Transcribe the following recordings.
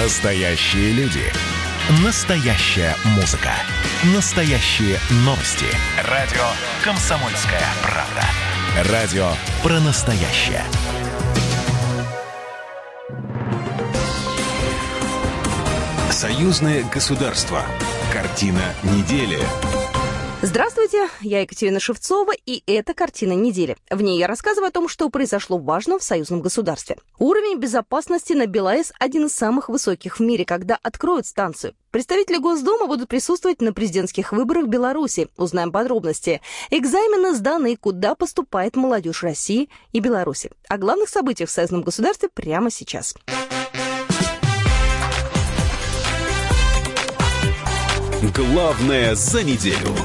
Настоящие люди. Настоящая музыка. Настоящие новости. Радио «Комсомольская правда». Радио про настоящее. Союзное государство. Картина недели. Здравствуйте, я Екатерина Шевцова, и это «Картина недели». В ней я рассказываю о том, что произошло важно в союзном государстве. Уровень безопасности на БелАЭС один из самых высоких в мире, когда откроют станцию. Представители Госдумы будут присутствовать на президентских выборах Беларуси. Узнаем подробности. Экзамены сданы, куда поступает молодежь России и Беларуси. О главных событиях в союзном государстве прямо сейчас. Главное за неделю.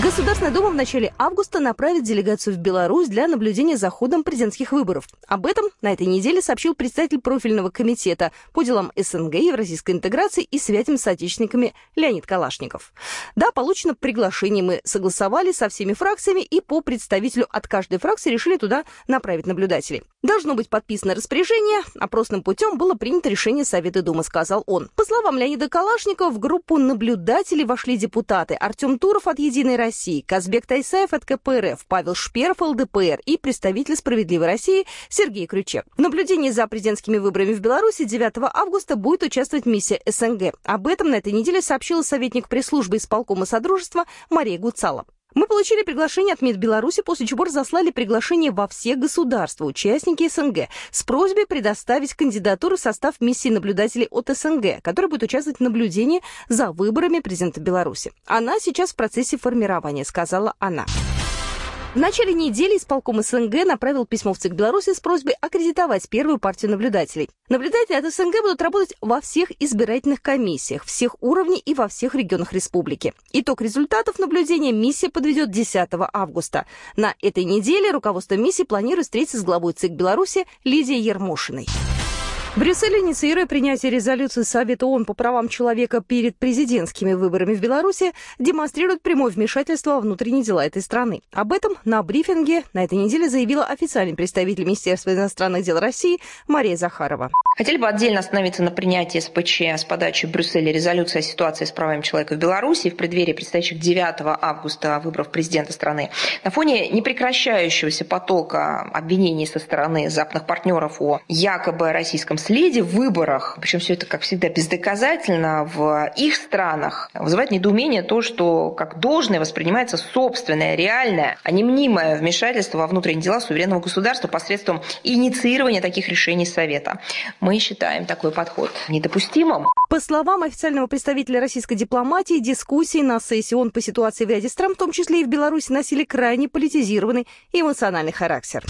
Государственная Дума в начале августа направит делегацию в Беларусь для наблюдения за ходом президентских выборов. Об этом на этой неделе сообщил представитель профильного комитета по делам СНГ, евразийской интеграции и связям с отечественниками Леонид Калашников. Да, получено приглашение, мы согласовали со всеми фракциями и по представителю от каждой фракции решили туда направить наблюдателей. Должно быть подписано распоряжение, опросным путем было принято решение Совета Думы, сказал он. По словам Леонида Калашникова, в группу наблюдателей вошли депутаты Артем Туров от «Единой России, Казбек Тайсаев от КПРФ, Павел Шперов ЛДПР и представитель «Справедливой России» Сергей Крючек. В наблюдении за президентскими выборами в Беларуси 9 августа будет участвовать миссия СНГ. Об этом на этой неделе сообщила советник пресс-службы исполкома Содружества Мария Гуцала. Мы получили приглашение от МИД Беларуси, после чего разослали приглашение во все государства, участники СНГ, с просьбой предоставить кандидатуру в состав миссии наблюдателей от СНГ, которая будет участвовать в наблюдении за выборами президента Беларуси. Она сейчас в процессе формирования, сказала она. В начале недели исполком СНГ направил письмо в ЦИК Беларуси с просьбой аккредитовать первую партию наблюдателей. Наблюдатели от СНГ будут работать во всех избирательных комиссиях, всех уровней и во всех регионах республики. Итог результатов наблюдения миссия подведет 10 августа. На этой неделе руководство миссии планирует встретиться с главой ЦИК Беларуси Лидией Ермошиной. Брюссель, инициируя принятие резолюции Совета ООН по правам человека перед президентскими выборами в Беларуси, демонстрирует прямое вмешательство во внутренние дела этой страны. Об этом на брифинге на этой неделе заявила официальный представитель Министерства иностранных дел России Мария Захарова. Хотели бы отдельно остановиться на принятии СПЧ с подачи Брюсселя резолюции о ситуации с правами человека в Беларуси в преддверии предстоящих 9 августа выборов президента страны. На фоне непрекращающегося потока обвинений со стороны западных партнеров о якобы российском следе в выборах, причем все это, как всегда, бездоказательно в их странах, вызывает недоумение то, что как должное воспринимается собственное, реальное, а не мнимое вмешательство во внутренние дела суверенного государства посредством инициирования таких решений Совета. Мы считаем такой подход недопустимым. По словам официального представителя российской дипломатии, дискуссии на сессии ООН по ситуации в ряде стран, в том числе и в Беларуси, носили крайне политизированный и эмоциональный характер.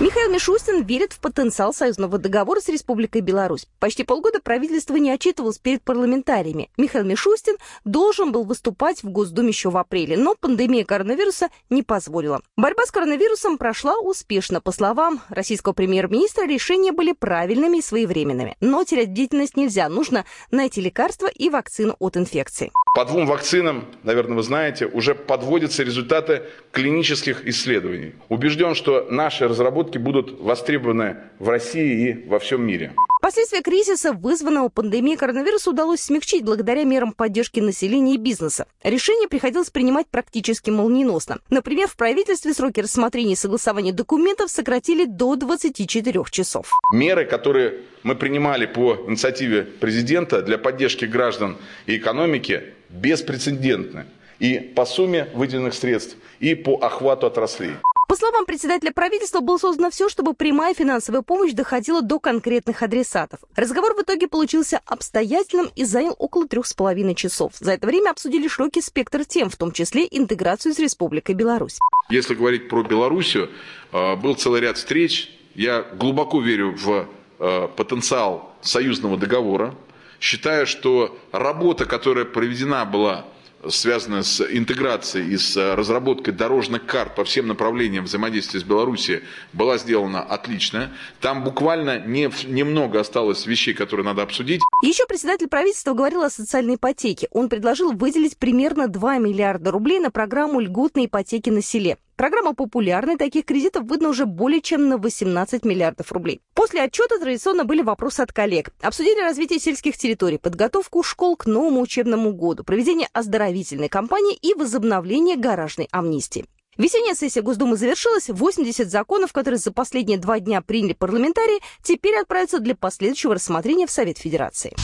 Михаил Мишустин верит в потенциал союзного договора с Республикой Беларусь. Почти полгода правительство не отчитывалось перед парламентариями. Михаил Мишустин должен был выступать в Госдуме еще в апреле, но пандемия коронавируса не позволила. Борьба с коронавирусом прошла успешно. По словам российского премьер-министра, решения были правильными и своевременными. Но терять бдительность нельзя. Нужно найти лекарства и вакцину от инфекции. По двум вакцинам, наверное, вы знаете, уже подводятся результаты клинических исследований. Убежден, что наши разработки будут востребованы в России и во всем мире. Последствия кризиса, вызванного пандемией коронавируса, удалось смягчить благодаря мерам поддержки населения и бизнеса. Решение приходилось принимать практически молниеносно. Например, в правительстве сроки рассмотрения и согласования документов сократили до 24 часов. Меры, которые мы принимали по инициативе президента для поддержки граждан и экономики, беспрецедентны. И по сумме выделенных средств, и по охвату отраслей. По словам председателя правительства, было создано все, чтобы прямая финансовая помощь доходила до конкретных адресатов. Разговор в итоге получился обстоятельным и занял около трех с половиной часов. За это время обсудили широкий спектр тем, в том числе интеграцию с Республикой Беларусь. Если говорить про Белоруссию, э, был целый ряд встреч. Я глубоко верю в э, потенциал союзного договора. Считаю, что работа, которая проведена была связанная с интеграцией и с разработкой дорожных карт по всем направлениям взаимодействия с Беларусью, была сделана отлично. Там буквально не, немного осталось вещей, которые надо обсудить. Еще председатель правительства говорил о социальной ипотеке. Он предложил выделить примерно 2 миллиарда рублей на программу льготной ипотеки на селе. Программа популярной, таких кредитов выдано уже более чем на 18 миллиардов рублей. После отчета традиционно были вопросы от коллег. Обсудили развитие сельских территорий, подготовку школ к новому учебному году, проведение оздоровительной кампании и возобновление гаражной амнистии. Весенняя сессия Госдумы завершилась. 80 законов, которые за последние два дня приняли парламентарии, теперь отправятся для последующего рассмотрения в Совет Федерации.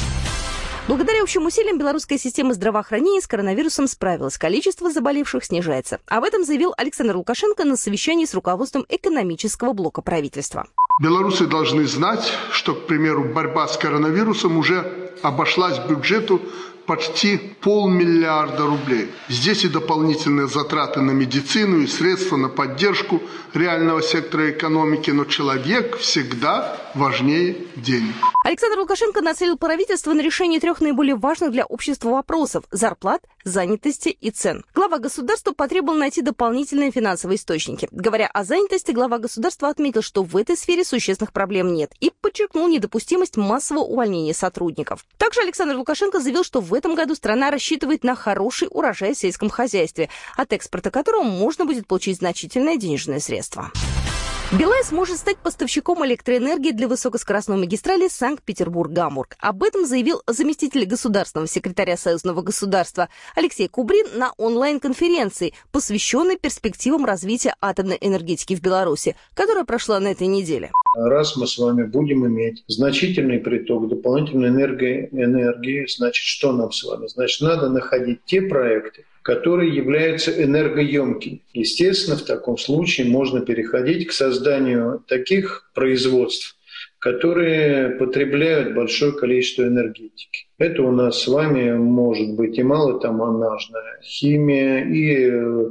Благодаря общим усилиям белорусская система здравоохранения с коронавирусом справилась. Количество заболевших снижается. Об этом заявил Александр Лукашенко на совещании с руководством экономического блока правительства. Белорусы должны знать, что, к примеру, борьба с коронавирусом уже обошлась бюджету почти полмиллиарда рублей. Здесь и дополнительные затраты на медицину, и средства на поддержку реального сектора экономики, но человек всегда важнее денег. Александр Лукашенко нацелил правительство на решение трех наиболее важных для общества вопросов – зарплат, занятости и цен. Глава государства потребовал найти дополнительные финансовые источники. Говоря о занятости, глава государства отметил, что в этой сфере существенных проблем нет и подчеркнул недопустимость массового увольнения сотрудников. Также Александр Лукашенко заявил, что в этом году страна рассчитывает на хороший урожай в сельском хозяйстве, от экспорта которого можно будет получить значительное денежное средство. Билайн сможет стать поставщиком электроэнергии для высокоскоростной магистрали Санкт-Петербург-Гамбург. Об этом заявил заместитель государственного секретаря Союзного государства Алексей Кубрин на онлайн-конференции, посвященной перспективам развития атомной энергетики в Беларуси, которая прошла на этой неделе. Раз мы с вами будем иметь значительный приток дополнительной энергии, энергии значит, что нам с вами? Значит, надо находить те проекты, которые являются энергоемкими. Естественно, в таком случае можно переходить к созданию таких производств, которые потребляют большое количество энергетики. Это у нас с вами может быть и малотомонажная химия, и э,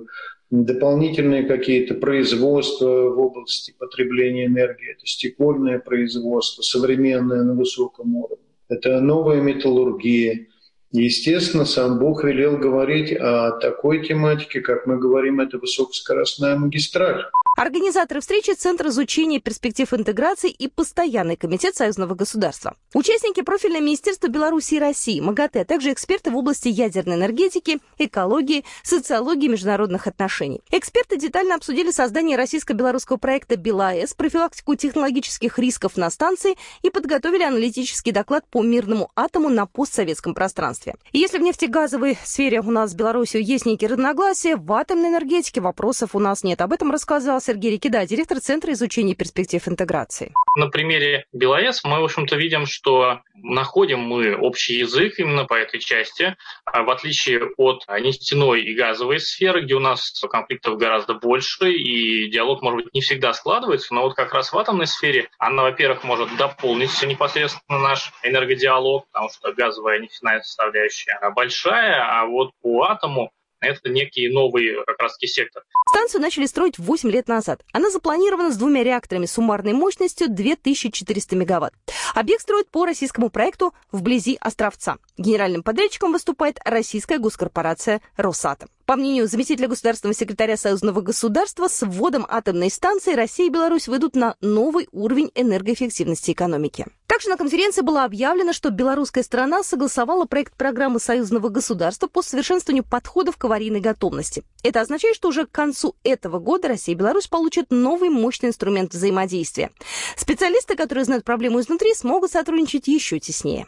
дополнительные какие-то производства в области потребления энергии. Это стекольное производство, современное на высоком уровне. Это новая металлургия, Естественно, сам Бог велел говорить о такой тематике, как мы говорим, это высокоскоростная магистраль. Организаторы встречи – Центр изучения перспектив интеграции и Постоянный комитет Союзного государства. Участники профильное Министерства Беларуси и России, МАГАТЭ, а также эксперты в области ядерной энергетики, экологии, социологии международных отношений. Эксперты детально обсудили создание российско-белорусского проекта БелАЭС, профилактику технологических рисков на станции и подготовили аналитический доклад по мирному атому на постсоветском пространстве. Если в нефтегазовой сфере у нас с Беларусью есть некие разногласия, в атомной энергетике вопросов у нас нет. Об этом рассказал Сергей Рикида, директор Центра изучения перспектив интеграции. На примере БелАЭС мы, в общем-то, видим, что находим мы общий язык именно по этой части, а в отличие от нефтяной и газовой сферы, где у нас конфликтов гораздо больше, и диалог, может быть, не всегда складывается, но вот как раз в атомной сфере она, во-первых, может дополнить непосредственно наш энергодиалог, потому что газовая нефтяная составляющая большая, а вот по атому это некий новый как раз-таки сектор. Станцию начали строить 8 лет назад. Она запланирована с двумя реакторами суммарной мощностью 2400 мегаватт. Объект строят по российскому проекту вблизи Островца. Генеральным подрядчиком выступает российская госкорпорация «Росатом». По мнению заместителя государственного секретаря Союзного государства, с вводом атомной станции Россия и Беларусь выйдут на новый уровень энергоэффективности экономики. Также на конференции было объявлено, что белорусская сторона согласовала проект программы Союзного государства по совершенствованию подходов к аварийной готовности. Это означает, что уже к концу этого года Россия и Беларусь получат новый мощный инструмент взаимодействия. Специалисты, которые знают проблему изнутри, смогут сотрудничать еще теснее.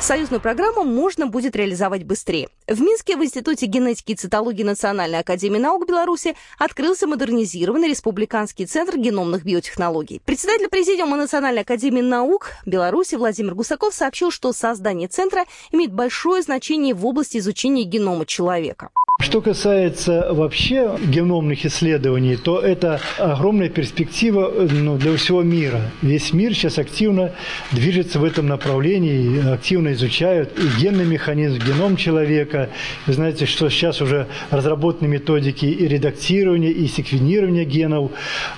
Союзную программу можно будет реализовать быстрее. В Минске в Институте генетики и цитологии Национальной академии наук Беларуси открылся модернизированный республиканский центр геномных биотехнологий. Председатель Президиума Национальной академии наук Беларуси Владимир Гусаков сообщил, что создание центра имеет большое значение в области изучения генома человека. Что касается вообще геномных исследований, то это огромная перспектива ну, для всего мира. Весь мир сейчас активно движется в этом направлении, активно изучают и генный механизм, геном человека. Вы знаете, что сейчас уже разработаны методики и редактирования, и секвенирования генов,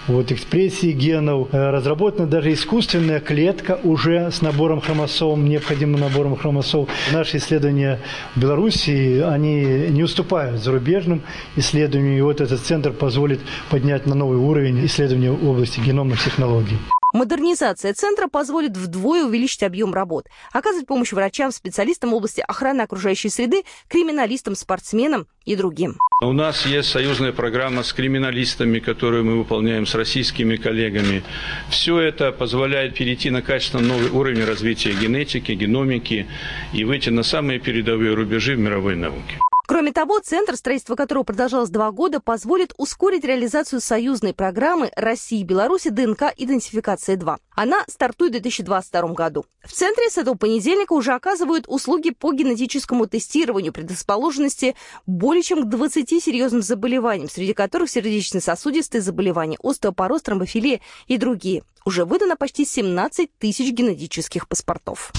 вот, экспрессии генов. Разработана даже искусственная клетка уже с набором хромосом, необходимым набором хромосом. Наши исследования в Беларуси, они не уступают зарубежным исследованиям. И вот этот центр позволит поднять на новый уровень исследования в области геномных технологий. Модернизация центра позволит вдвое увеличить объем работ, оказывать помощь врачам, специалистам в области охраны окружающей среды, криминалистам, спортсменам и другим. У нас есть союзная программа с криминалистами, которую мы выполняем с российскими коллегами. Все это позволяет перейти на качественно новый уровень развития генетики, геномики и выйти на самые передовые рубежи в мировой науке. Кроме того, центр, строительство которого продолжалось два года, позволит ускорить реализацию союзной программы России и Беларуси ДНК-идентификация-2. Она стартует в 2022 году. В центре с этого понедельника уже оказывают услуги по генетическому тестированию предрасположенности более чем к 20 серьезным заболеваниям, среди которых сердечно-сосудистые заболевания, остеопороз, тромбофилия и другие. Уже выдано почти 17 тысяч генетических паспортов.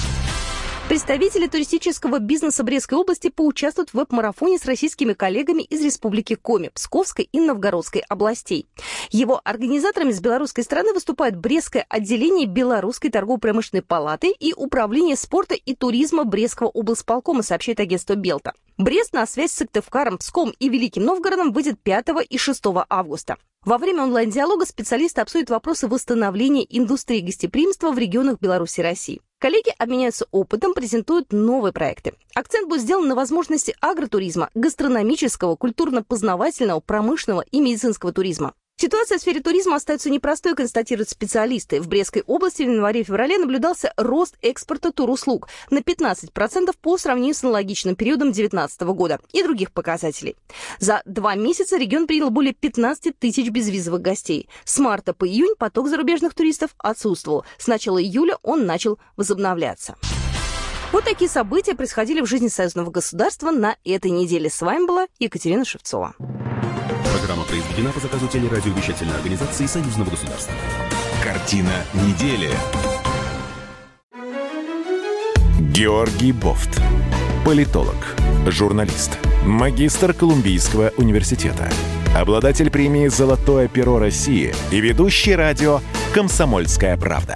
Представители туристического бизнеса Брестской области поучаствуют в веб-марафоне с российскими коллегами из Республики Коми, Псковской и Новгородской областей. Его организаторами с белорусской стороны выступают Брестское отделение Белорусской торгово-промышленной палаты и Управление спорта и туризма Брестского облсполкома, сообщает агентство Белта. Брест на связь с Сыктывкаром, Пском и Великим Новгородом выйдет 5 и 6 августа. Во время онлайн-диалога специалисты обсудят вопросы восстановления индустрии гостеприимства в регионах Беларуси и России. Коллеги обменяются опытом, презентуют новые проекты. Акцент будет сделан на возможности агротуризма, гастрономического, культурно-познавательного, промышленного и медицинского туризма. Ситуация в сфере туризма остается непростой, констатируют специалисты. В Брестской области в январе-феврале наблюдался рост экспорта туруслуг на 15% по сравнению с аналогичным периодом 2019 года и других показателей. За два месяца регион принял более 15 тысяч безвизовых гостей. С марта по июнь поток зарубежных туристов отсутствовал. С начала июля он начал возобновляться. Вот такие события происходили в жизни союзного государства на этой неделе. С вами была Екатерина Шевцова. Программа произведена по заказу телерадиовещательной организации Союзного государства. Картина недели. Георгий Бофт. Политолог, журналист, магистр Колумбийского университета, обладатель премии «Золотое перо России» и ведущий радио «Комсомольская правда».